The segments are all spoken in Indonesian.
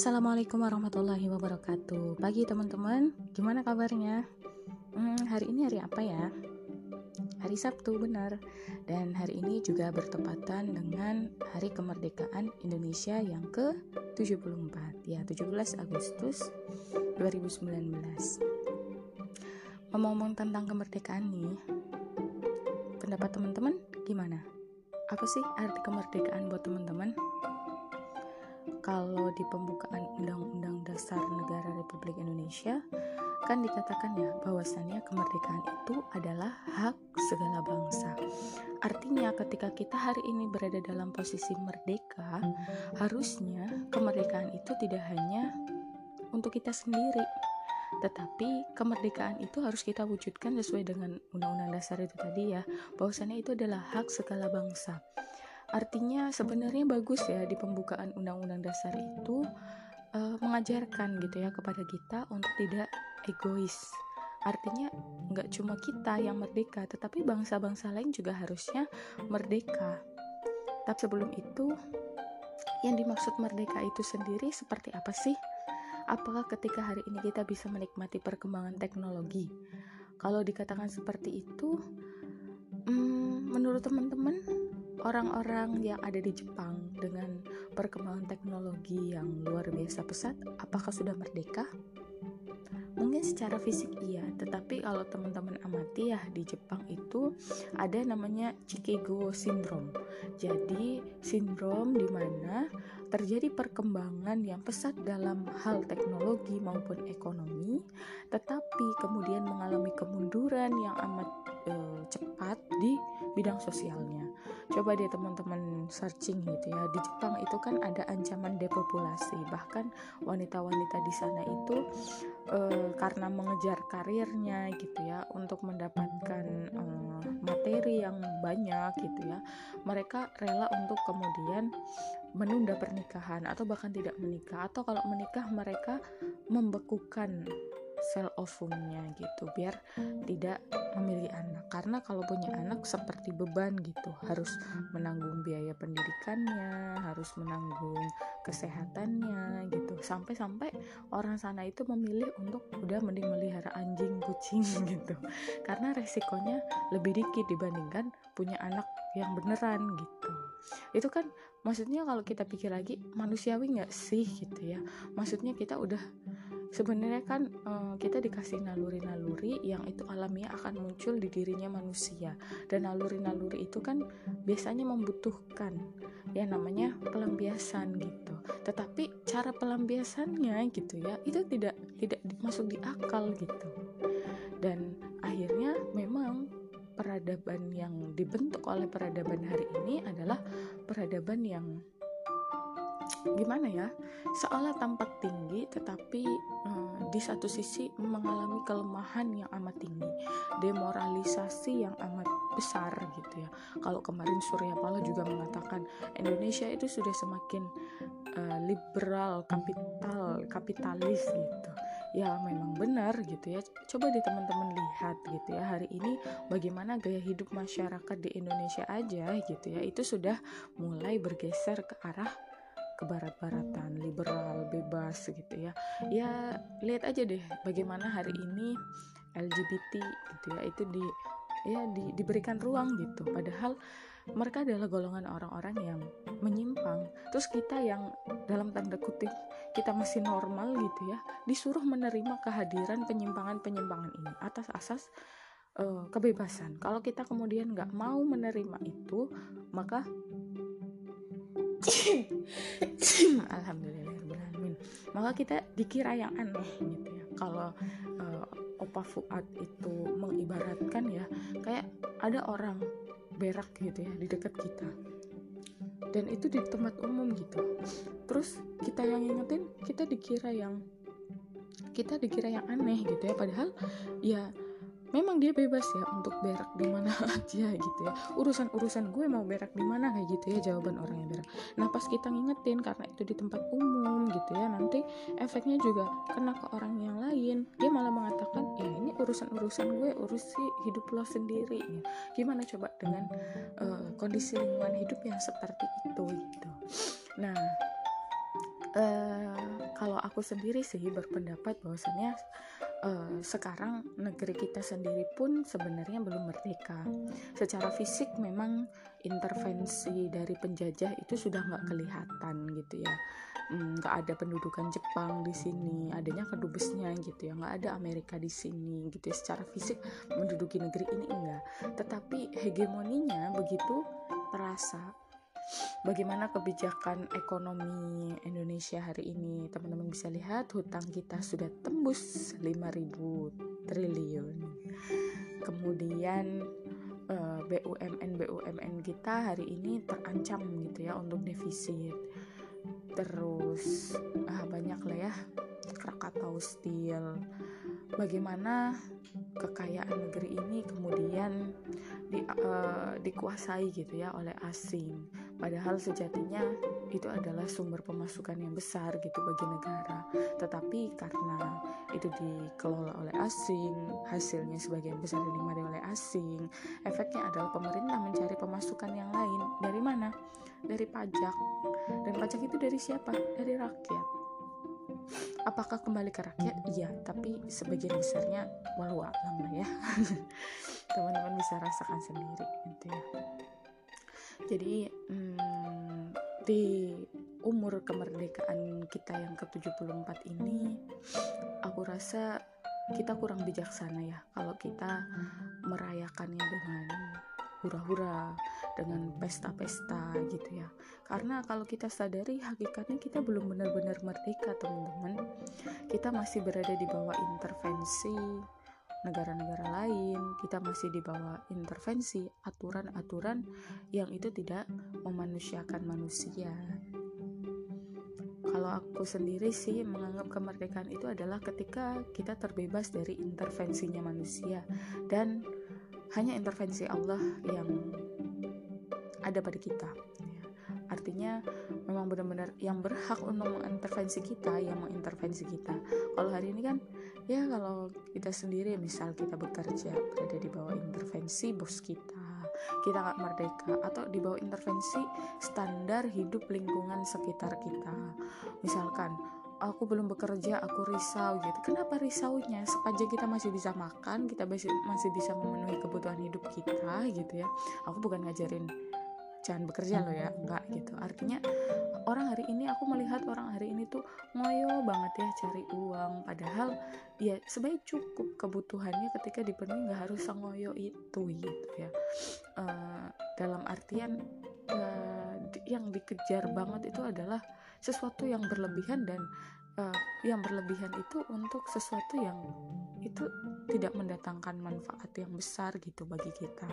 Assalamualaikum warahmatullahi wabarakatuh Pagi teman-teman, gimana kabarnya? Hmm, hari ini hari apa ya? Hari Sabtu benar Dan hari ini juga bertepatan dengan Hari Kemerdekaan Indonesia yang ke-74 Ya, 17 Agustus 2019 Ngomong-ngomong tentang kemerdekaan nih Pendapat teman-teman gimana? Apa sih arti kemerdekaan buat teman-teman? Kalau di pembukaan Undang-Undang Dasar Negara Republik Indonesia kan dikatakan ya bahwasannya kemerdekaan itu adalah hak segala bangsa. Artinya ketika kita hari ini berada dalam posisi merdeka, harusnya kemerdekaan itu tidak hanya untuk kita sendiri, tetapi kemerdekaan itu harus kita wujudkan sesuai dengan Undang-Undang Dasar itu tadi ya, bahwasannya itu adalah hak segala bangsa. Artinya sebenarnya bagus ya di pembukaan undang-undang dasar itu uh, mengajarkan gitu ya kepada kita untuk tidak egois. Artinya nggak cuma kita yang merdeka, tetapi bangsa-bangsa lain juga harusnya merdeka. Tapi sebelum itu, yang dimaksud merdeka itu sendiri seperti apa sih? Apakah ketika hari ini kita bisa menikmati perkembangan teknologi? Kalau dikatakan seperti itu, hmm, menurut teman-teman orang-orang yang ada di Jepang dengan perkembangan teknologi yang luar biasa pesat, apakah sudah merdeka? Mungkin secara fisik iya, tetapi kalau teman-teman amati ya di Jepang itu ada namanya Chikigo Syndrome. Jadi sindrom di mana terjadi perkembangan yang pesat dalam hal teknologi maupun ekonomi, tetapi kemudian mengalami kemunduran yang amat e, cepat di bidang sosialnya coba deh teman-teman searching gitu ya. Di Jepang itu kan ada ancaman depopulasi. Bahkan wanita-wanita di sana itu uh, karena mengejar karirnya gitu ya untuk mendapatkan uh, materi yang banyak gitu ya mereka rela untuk kemudian menunda pernikahan atau bahkan tidak menikah. Atau kalau menikah mereka membekukan sel ovumnya gitu biar tidak memiliki anak. Karena kalau punya anak seperti beban gitu harus menanggung biaya pendidikannya harus menanggung kesehatannya gitu. Sampai-sampai orang sana itu memilih untuk udah mending melihara anjing kucing gitu. Karena resikonya lebih dikit dibandingkan punya anak yang beneran gitu. Itu kan maksudnya kalau kita pikir lagi manusiawi nggak sih gitu ya? Maksudnya kita udah sebenarnya kan uh, kita dikasih naluri-naluri yang itu alamiah akan muncul di dirinya manusia. Dan naluri-naluri itu kan biasanya membutuhkan ya namanya pelampiasan gitu. Tetapi cara pelampiasannya gitu ya itu tidak tidak masuk di akal gitu. Dan akhirnya memang peradaban yang dibentuk oleh peradaban hari ini adalah peradaban yang gimana ya? Seolah tampak tinggi tetapi hmm, di satu sisi mengalami kelemahan yang amat tinggi. Demoralisasi yang amat besar gitu ya. Kalau kemarin Surya Paloh juga mengatakan Indonesia itu sudah semakin uh, liberal kapital kapitalis gitu. Ya memang benar gitu ya. Coba di teman-teman lihat gitu ya hari ini bagaimana gaya hidup masyarakat di Indonesia aja gitu ya. Itu sudah mulai bergeser ke arah kebarat-baratan liberal bebas gitu ya. Ya lihat aja deh bagaimana hari ini LGBT gitu ya itu di ya di, diberikan ruang gitu. Padahal mereka adalah golongan orang-orang yang menyimpang. Terus kita yang dalam tanda kutip kita masih normal gitu ya disuruh menerima kehadiran penyimpangan-penyimpangan ini atas asas uh, kebebasan. Kalau kita kemudian nggak mau menerima itu maka Alhamdulillahirobbilalamin. Maka kita dikira yang aneh gitu ya. Kalau uh, Opa Fuad itu mengibaratkan ya kayak ada orang berak gitu ya di dekat kita dan itu di tempat umum gitu terus kita yang ingetin kita dikira yang kita dikira yang aneh gitu ya padahal ya memang dia bebas ya untuk berak di mana aja gitu ya. Urusan urusan gue mau berak di mana kayak gitu ya jawaban orang yang berak. Nah pas kita ngingetin karena itu di tempat umum gitu ya nanti efeknya juga kena ke orang yang lain. Dia malah mengatakan ya ini urusan urusan gue urusi hidup lo sendiri. Gimana coba dengan uh, kondisi lingkungan hidup yang seperti itu gitu. Nah uh, kalau aku sendiri sih berpendapat bahwasanya uh, sekarang negeri kita sendiri pun sebenarnya belum merdeka. Secara fisik memang intervensi dari penjajah itu sudah nggak kelihatan gitu ya. Hmm, nggak ada pendudukan Jepang di sini adanya kedubesnya gitu ya. Nggak ada Amerika di sini gitu ya. Secara fisik menduduki negeri ini enggak. Tetapi hegemoninya begitu terasa bagaimana kebijakan ekonomi Indonesia hari ini? Teman-teman bisa lihat hutang kita sudah tembus 5000 triliun. Kemudian eh, BUMN BUMN kita hari ini terancam gitu ya untuk defisit. Terus ah, banyak lah ya Krakatau Steel. Bagaimana kekayaan negeri ini kemudian di, uh, dikuasai gitu ya oleh asing padahal sejatinya itu adalah sumber pemasukan yang besar gitu bagi negara. Tetapi karena itu dikelola oleh asing hasilnya sebagian besar dinikmati oleh asing efeknya adalah pemerintah mencari pemasukan yang lain. Dari mana? Dari pajak. Dan pajak itu dari siapa? Dari rakyat. Apakah kembali ke rakyat? Iya tapi sebagian besarnya walau alam lah ya. Teman-teman bisa rasakan sendiri gitu ya jadi hmm, di umur kemerdekaan kita yang ke-74 ini aku rasa kita kurang bijaksana ya kalau kita merayakannya dengan hura-hura dengan pesta-pesta gitu ya. Karena kalau kita sadari hakikatnya kita belum benar-benar merdeka teman-teman. Kita masih berada di bawah intervensi negara-negara lain kita masih di bawah intervensi aturan-aturan yang itu tidak memanusiakan manusia. Kalau aku sendiri sih menganggap kemerdekaan itu adalah ketika kita terbebas dari intervensinya manusia. Dan hanya intervensi Allah yang ada pada kita. Artinya memang benar-benar yang berhak untuk mengintervensi kita yang mengintervensi kita. Kalau hari ini kan ya kalau kita sendiri misal kita bekerja berada di bawah intervensi bos kita kita nggak merdeka atau di bawah intervensi standar hidup lingkungan sekitar kita. Misalkan aku belum bekerja aku risau gitu. Kenapa risaunya? Sepanjang kita masih bisa makan kita masih bisa memenuhi kebutuhan hidup kita gitu ya. Aku bukan ngajarin jangan bekerja loh ya enggak gitu. Artinya orang hari ini aku melihat orang hari ini tuh ngoyo banget ya cari uang. Padahal ya sebaik cukup kebutuhannya ketika dipenuhi nggak harus ngoyo itu gitu ya. Uh, dalam artian uh, yang dikejar banget itu adalah sesuatu yang berlebihan dan uh, yang berlebihan itu untuk sesuatu yang itu tidak mendatangkan manfaat yang besar gitu bagi kita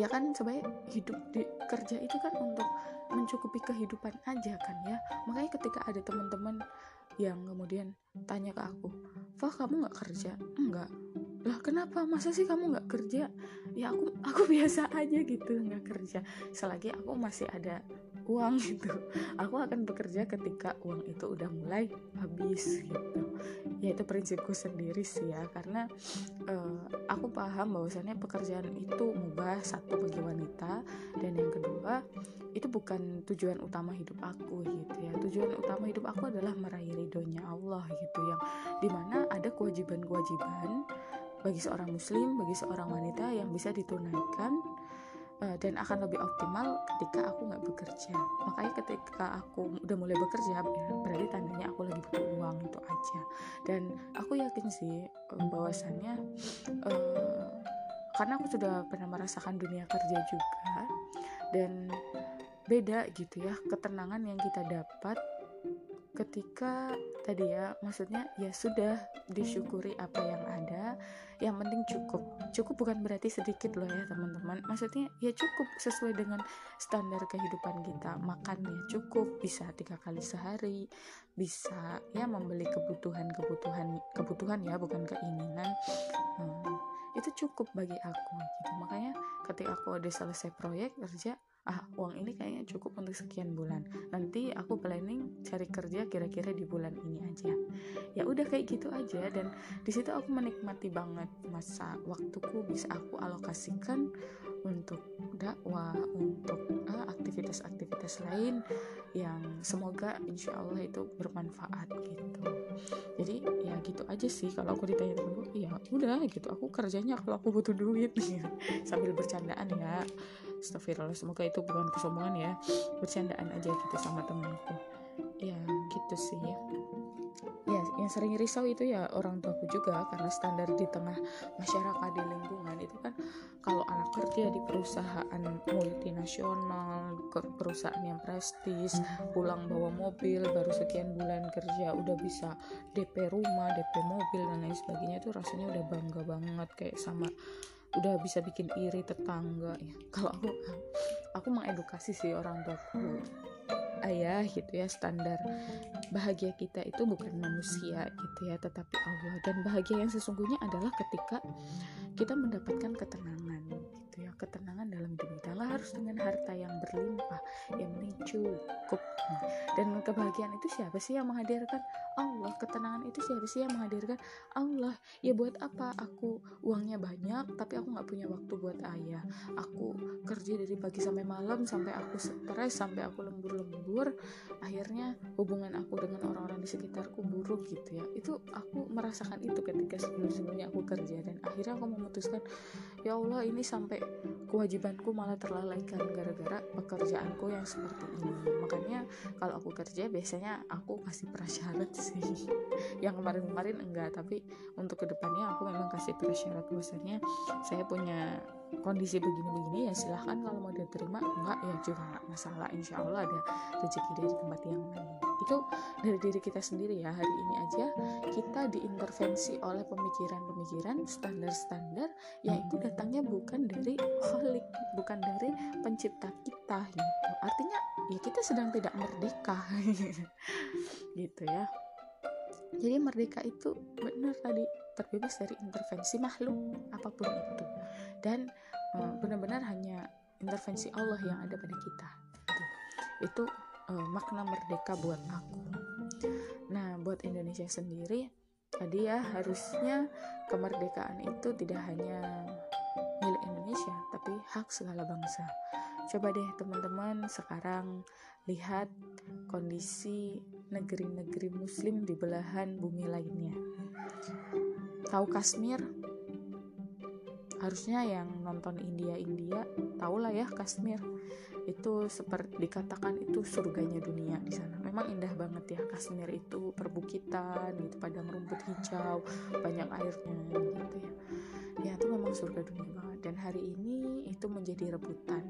ya kan sebaik hidup di kerja itu kan untuk mencukupi kehidupan aja kan ya. Makanya ketika ada teman-teman yang kemudian tanya ke aku Fah kamu nggak kerja? Enggak. Lah kenapa? Masa sih kamu nggak kerja? Ya aku aku biasa aja gitu nggak kerja. Selagi aku masih ada uang gitu. Aku akan bekerja ketika uang itu udah mulai habis gitu. Ya itu prinsipku sendiri sih ya karena uh, aku paham bahwasannya pekerjaan itu mubah satu bagi wanita dan yang kedua itu bukan tujuan utama hidup aku gitu ya. Tujuan utama hidup aku adalah meraih ridhonya Allah gitu yang di mana ada kewajiban-kewajiban bagi seorang muslim bagi seorang wanita yang bisa ditunaikan uh, dan akan lebih optimal ketika aku nggak bekerja. Makanya ketika aku udah mulai bekerja berarti tandanya aku lagi butuh uang itu aja. Dan aku yakin sih uh, bahwasannya uh, karena aku sudah pernah merasakan dunia kerja juga dan beda gitu ya ketenangan yang kita dapat ketika tadi ya maksudnya ya sudah disyukuri apa yang ada. Yang penting cukup. Cukup bukan berarti sedikit loh ya teman-teman. Maksudnya ya cukup sesuai dengan standar kehidupan kita. Makan ya cukup bisa tiga kali sehari bisa ya membeli kebutuhan kebutuhan kebutuhan ya bukan keinginan. Hmm, itu cukup bagi aku gitu. Makanya ketika aku udah selesai proyek kerja ah uang ini kayaknya cukup untuk sekian bulan. Nanti aku planning cari kerja kira-kira di bulan ini aja. Ya udah kayak gitu aja. Dan di situ aku menikmati banget masa waktuku bisa aku alokasikan untuk dakwah untuk ah, aktivitas-aktivitas lain yang semoga insya Allah itu bermanfaat gitu. Jadi ya gitu aja sih. Kalau aku ditanya temenku ya udah gitu. Aku kerjanya kalau aku butuh duit sambil bercandaan ya Astagfirullah semoga itu bukan kesombongan ya. Bercandaan aja gitu sama temenku ya gitu sih. Ya yang sering risau itu ya orang tuaku juga karena standar di tengah masyarakat di lingkungan itu kan kalau anak kerja di perusahaan multinasional perusahaan yang prestis pulang bawa mobil baru sekian bulan kerja udah bisa DP rumah DP mobil dan lain sebagainya itu rasanya udah bangga banget kayak sama udah bisa bikin iri tetangga ya. Kalau aku aku mengedukasi sih orang tuaku. Ayah gitu ya standar bahagia kita itu bukan manusia gitu ya tetapi Allah. Dan bahagia yang sesungguhnya adalah ketika kita mendapatkan ketenangan gitu ya. Ketenangan dalam hidup kita lah harus dengan harta yang berlimpah yang penting cukup. Dan kebahagiaan itu siapa sih yang menghadirkan? Allah. Ketenangan itu siapa sih yang menghadirkan? Allah. Ya buat apa? Aku uangnya banyak tapi aku nggak punya waktu buat ayah. Aku kerja dari pagi sampai malam sampai aku stres sampai aku lembur-lembur. Akhirnya hubungan aku dengan orang-orang di sekitarku buruk gitu ya. Itu aku merasakan itu ketika sebelum-sebelumnya aku kerja. Dan akhirnya aku memutuskan ya Allah ini sampai kewajibanku malah terlalaikan gara-gara pekerjaanku yang seperti ini. Makanya kalau aku kerja biasanya aku kasih prasyarat sih. Yang kemarin-kemarin enggak tapi untuk ke depannya aku memang kasih prasyarat. Bahwasanya saya punya kondisi begini-begini ya silahkan kalau mau diterima enggak ya juga enggak masalah insya Allah ada rezeki dari tempat yang lain. Itu dari diri kita sendiri ya hari ini aja kita diintervensi oleh pemikiran-pemikiran standar-standar yang itu datangnya bukan dari holik bukan dari pencipta kita gitu. Artinya ya kita sedang tidak merdeka. Gitu ya. Jadi merdeka itu benar tadi terbebas dari intervensi makhluk apa pun itu dan uh, benar-benar hanya intervensi Allah yang ada pada kita. Gitu. itu uh, makna merdeka buat aku. Nah buat Indonesia sendiri tadi ya harusnya kemerdekaan itu tidak hanya milik Indonesia tapi hak segala bangsa. Coba deh teman-teman sekarang lihat kondisi negeri-negeri muslim di belahan bumi lainnya. Tahu Kashmir harusnya yang nonton India-India tahulah ya Kashmir itu seperti dikatakan itu surganya dunia di sana. Memang indah banget ya Kashmir itu perbukitan gitu, padang rumput hijau, banyak airnya gitu ya. Ya itu memang surga dunia banget dan hari ini itu menjadi rebutan.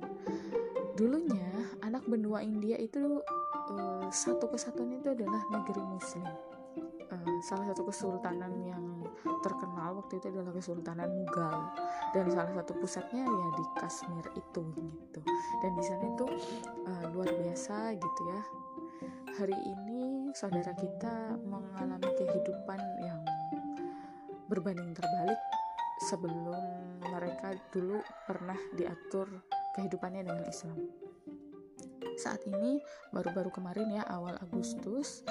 Dulunya anak benua India itu uh, satu kesatuan itu adalah negeri muslim. Uh, salah satu kesultanan yang terkenal waktu itu adalah Kesultanan Mughal. Dan salah satu pusatnya ya di Kashmir itu gitu. Dan di sana itu uh, luar biasa gitu ya. Hari ini saudara kita mengalami kehidupan yang berbanding terbalik sebelum mereka dulu pernah diatur kehidupannya dengan Islam. Saat ini baru-baru kemarin ya awal Agustus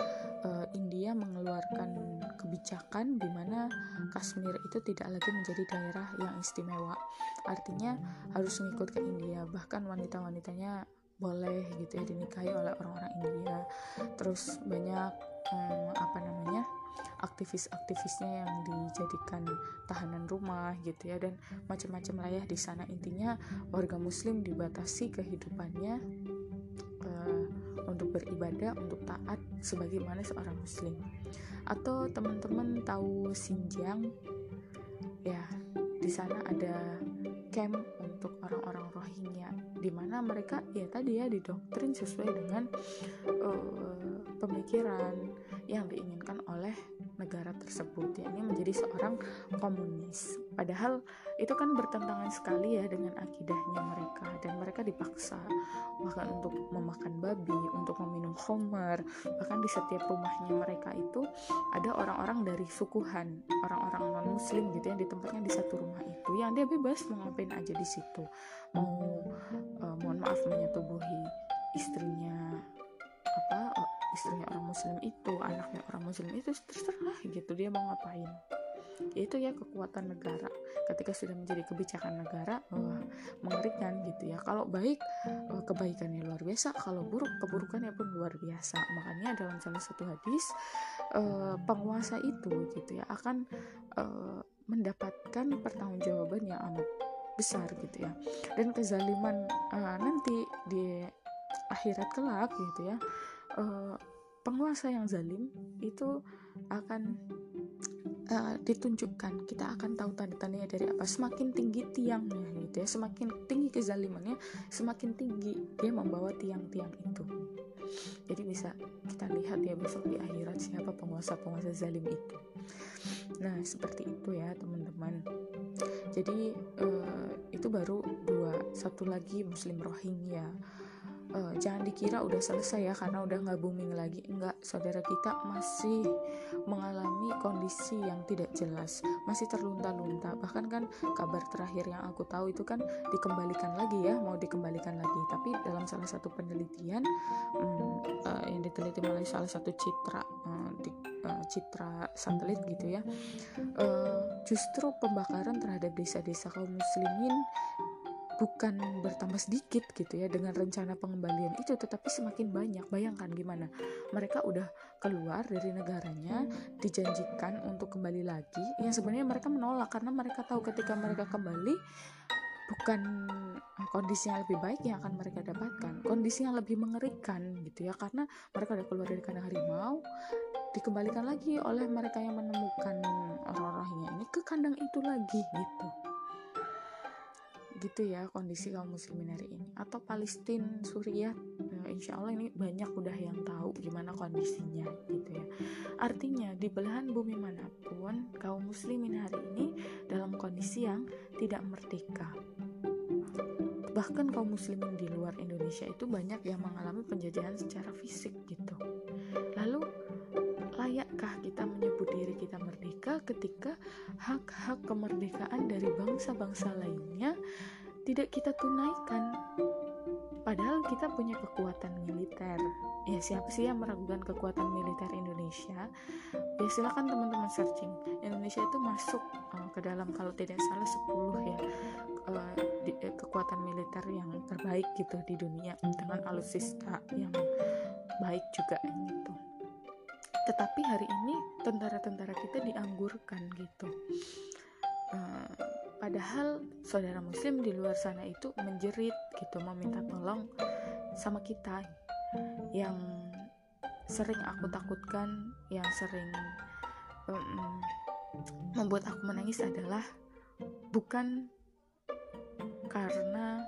uh, India mengeluarkan kebijakan di mana Kashmir itu tidak lagi menjadi daerah yang istimewa. Artinya harus mengikut ke India, bahkan wanita-wanitanya boleh gitu ya dinikahi oleh orang-orang India. Terus banyak um, apa namanya? aktivis-aktivisnya yang dijadikan tahanan rumah gitu ya dan macam-macam lah ya di sana intinya warga muslim dibatasi kehidupannya untuk beribadah, untuk taat sebagaimana seorang muslim. Atau teman-teman tahu Xinjiang? Ya, di sana ada camp untuk orang-orang Rohingya di mana mereka ya tadi ya didoktrin sesuai dengan uh, pemikiran yang diinginkan oleh negara tersebut. Ya ini menjadi seorang komunis. Padahal itu kan bertentangan sekali ya dengan akidahnya mereka. Dan mereka dipaksa bahkan untuk memakan babi untuk meminum homer. Bahkan di setiap rumahnya mereka itu ada orang-orang dari sukuhan orang-orang non muslim gitu yang ditempatnya di satu rumah itu. Yang dia bebas mau ngapain aja di situ. Mau uh, mohon maaf menyetubuhi istrinya apa istrinya orang muslim itu anaknya orang muslim itu terserah gitu dia mau ngapain. Yaitu ya kekuatan negara. Ketika sudah menjadi kebijakan negara wah mengerikan gitu ya. Kalau baik eh, kebaikannya luar biasa kalau buruk keburukannya pun luar biasa. Makanya dalam salah satu hadis eh, penguasa itu gitu ya akan eh, mendapatkan pertanggungjawaban yang amat besar gitu ya. Dan kezaliman nanti di akhirat kelak gitu ya penguasa yang zalim itu akan uh, ditunjukkan. Kita akan tahu tanda-tandanya dari apa. Semakin tinggi tiangnya gitu ya semakin tinggi kezalimannya semakin tinggi dia membawa tiang-tiang itu. Jadi bisa kita lihat ya besok di akhirat siapa penguasa-penguasa zalim itu. Nah seperti itu ya teman-teman. Jadi uh, itu baru dua satu lagi muslim rohingya uh, jangan dikira udah selesai ya karena udah nggak booming lagi. Enggak saudara kita masih mengalami kondisi yang tidak jelas masih terlunta-lunta. Bahkan kan kabar terakhir yang aku tahu itu kan dikembalikan lagi ya mau dikembalikan lagi. Tapi dalam salah satu penelitian um, uh, yang diteliti oleh salah satu citra uh, citra satelit gitu ya justru pembakaran terhadap desa-desa kaum muslimin bukan bertambah sedikit gitu ya dengan rencana pengembalian itu tetapi semakin banyak. Bayangkan gimana mereka udah keluar dari negaranya dijanjikan untuk kembali lagi. Yang sebenarnya mereka menolak karena mereka tahu ketika mereka kembali bukan kondisi yang lebih baik yang akan mereka dapatkan. Kondisi yang lebih mengerikan gitu ya karena mereka udah keluar dari kandang harimau dikembalikan lagi oleh mereka yang menemukan orang-orangnya ini ke kandang itu lagi gitu gitu ya kondisi kaum muslimin hari ini. Atau Palestina Suriah nah, insya Allah ini banyak udah yang tahu gimana kondisinya gitu ya. Artinya di belahan bumi mana pun kaum muslimin hari ini dalam kondisi yang tidak merdeka. Bahkan kaum muslimin di luar Indonesia itu banyak yang mengalami penjajahan secara fisik gitu. Lalu layakkah kita menyebut diri kita merdeka ketika hak-hak kemerdekaan dari bangsa-bangsa lainnya tidak kita tunaikan? Padahal kita punya kekuatan militer. Ya siapa sih yang meragukan kekuatan militer Indonesia? Ya silakan teman-teman searching. Indonesia itu masuk uh, ke dalam kalau tidak salah 10 ya uh, di, uh, kekuatan militer yang terbaik gitu di dunia dengan alutsista yang baik juga gitu tetapi hari ini tentara-tentara kita dianggurkan gitu. Uh, padahal saudara muslim di luar sana itu menjerit gitu meminta tolong sama kita yang sering aku takutkan yang sering um, membuat aku menangis adalah bukan karena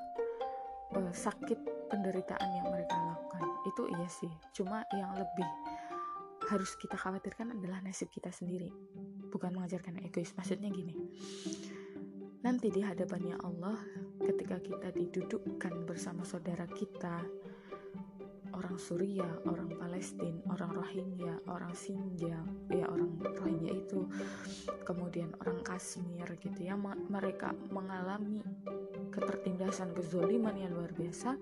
uh, sakit penderitaan yang mereka lakukan. Itu iya sih cuma yang lebih harus kita khawatirkan adalah nasib kita sendiri bukan mengajarkan egois. Maksudnya gini nanti di hadapannya Allah ketika kita didudukkan bersama saudara kita orang Suria, orang Palestina, orang Rohingya, orang Xinjiang, ya orang Rohingya itu, kemudian orang Kashmir gitu ya, mereka mengalami ketertindasan kezoliman yang luar biasa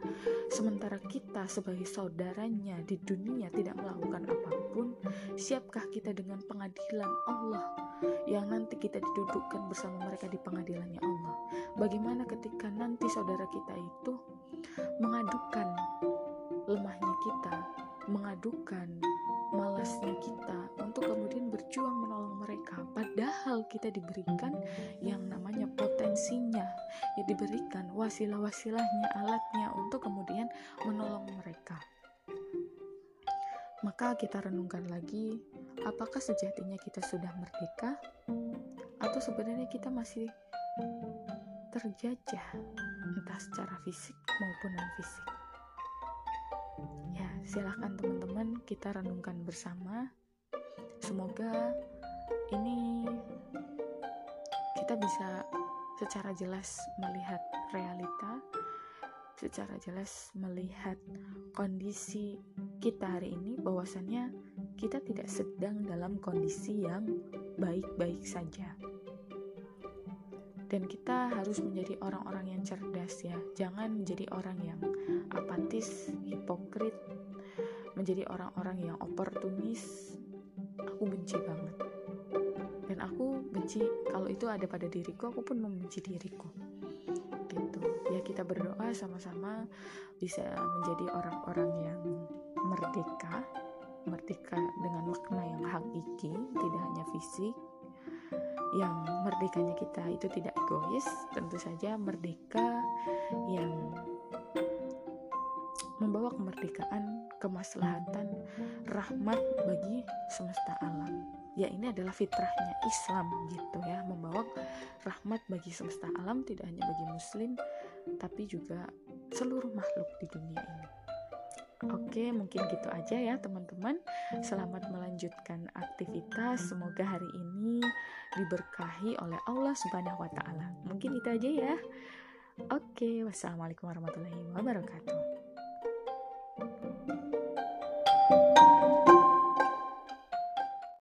sementara kita sebagai saudaranya di dunia tidak melakukan apa pun siapkah kita dengan pengadilan Allah yang nanti kita didudukkan bersama mereka di pengadilannya Allah? Bagaimana ketika nanti saudara kita itu mengadukan lemahnya kita mengadukan malasnya kita untuk kemudian berjuang menolong mereka padahal kita diberikan yang namanya potensinya ya diberikan wasilah-wasilahnya alatnya untuk kemudian menolong mereka. Maka kita renungkan lagi apakah sejatinya kita sudah merdeka? Atau sebenarnya kita masih terjajah entah secara fisik maupun non fisik ya silahkan teman-teman kita renungkan bersama. Semoga ini kita bisa secara jelas melihat realita, secara jelas melihat kondisi kita hari ini bahwasannya kita tidak sedang dalam kondisi yang baik-baik saja. Dan kita harus menjadi orang-orang yang cerdas ya. Jangan menjadi orang yang apatis, hipokrit, menjadi orang-orang yang oportunis. Aku benci banget. Aku benci kalau itu ada pada diriku aku pun membenci diriku. Gitu. Ya kita berdoa sama-sama bisa menjadi orang-orang yang merdeka merdeka dengan makna yang hakiki tidak hanya fisik. Yang merdekanya kita itu tidak egois tentu saja merdeka yang membawa kemerdekaan, kemaslahatan, rahmat bagi semesta alam. Ya ini adalah fitrahnya Islam gitu ya, membawa rahmat bagi semesta alam tidak hanya bagi muslim tapi juga seluruh makhluk di dunia ini. Oke, mungkin gitu aja ya teman-teman. Selamat melanjutkan aktivitas. Semoga hari ini diberkahi oleh Allah Subhanahu wa taala. Mungkin itu aja ya. Oke, wassalamualaikum warahmatullahi wabarakatuh.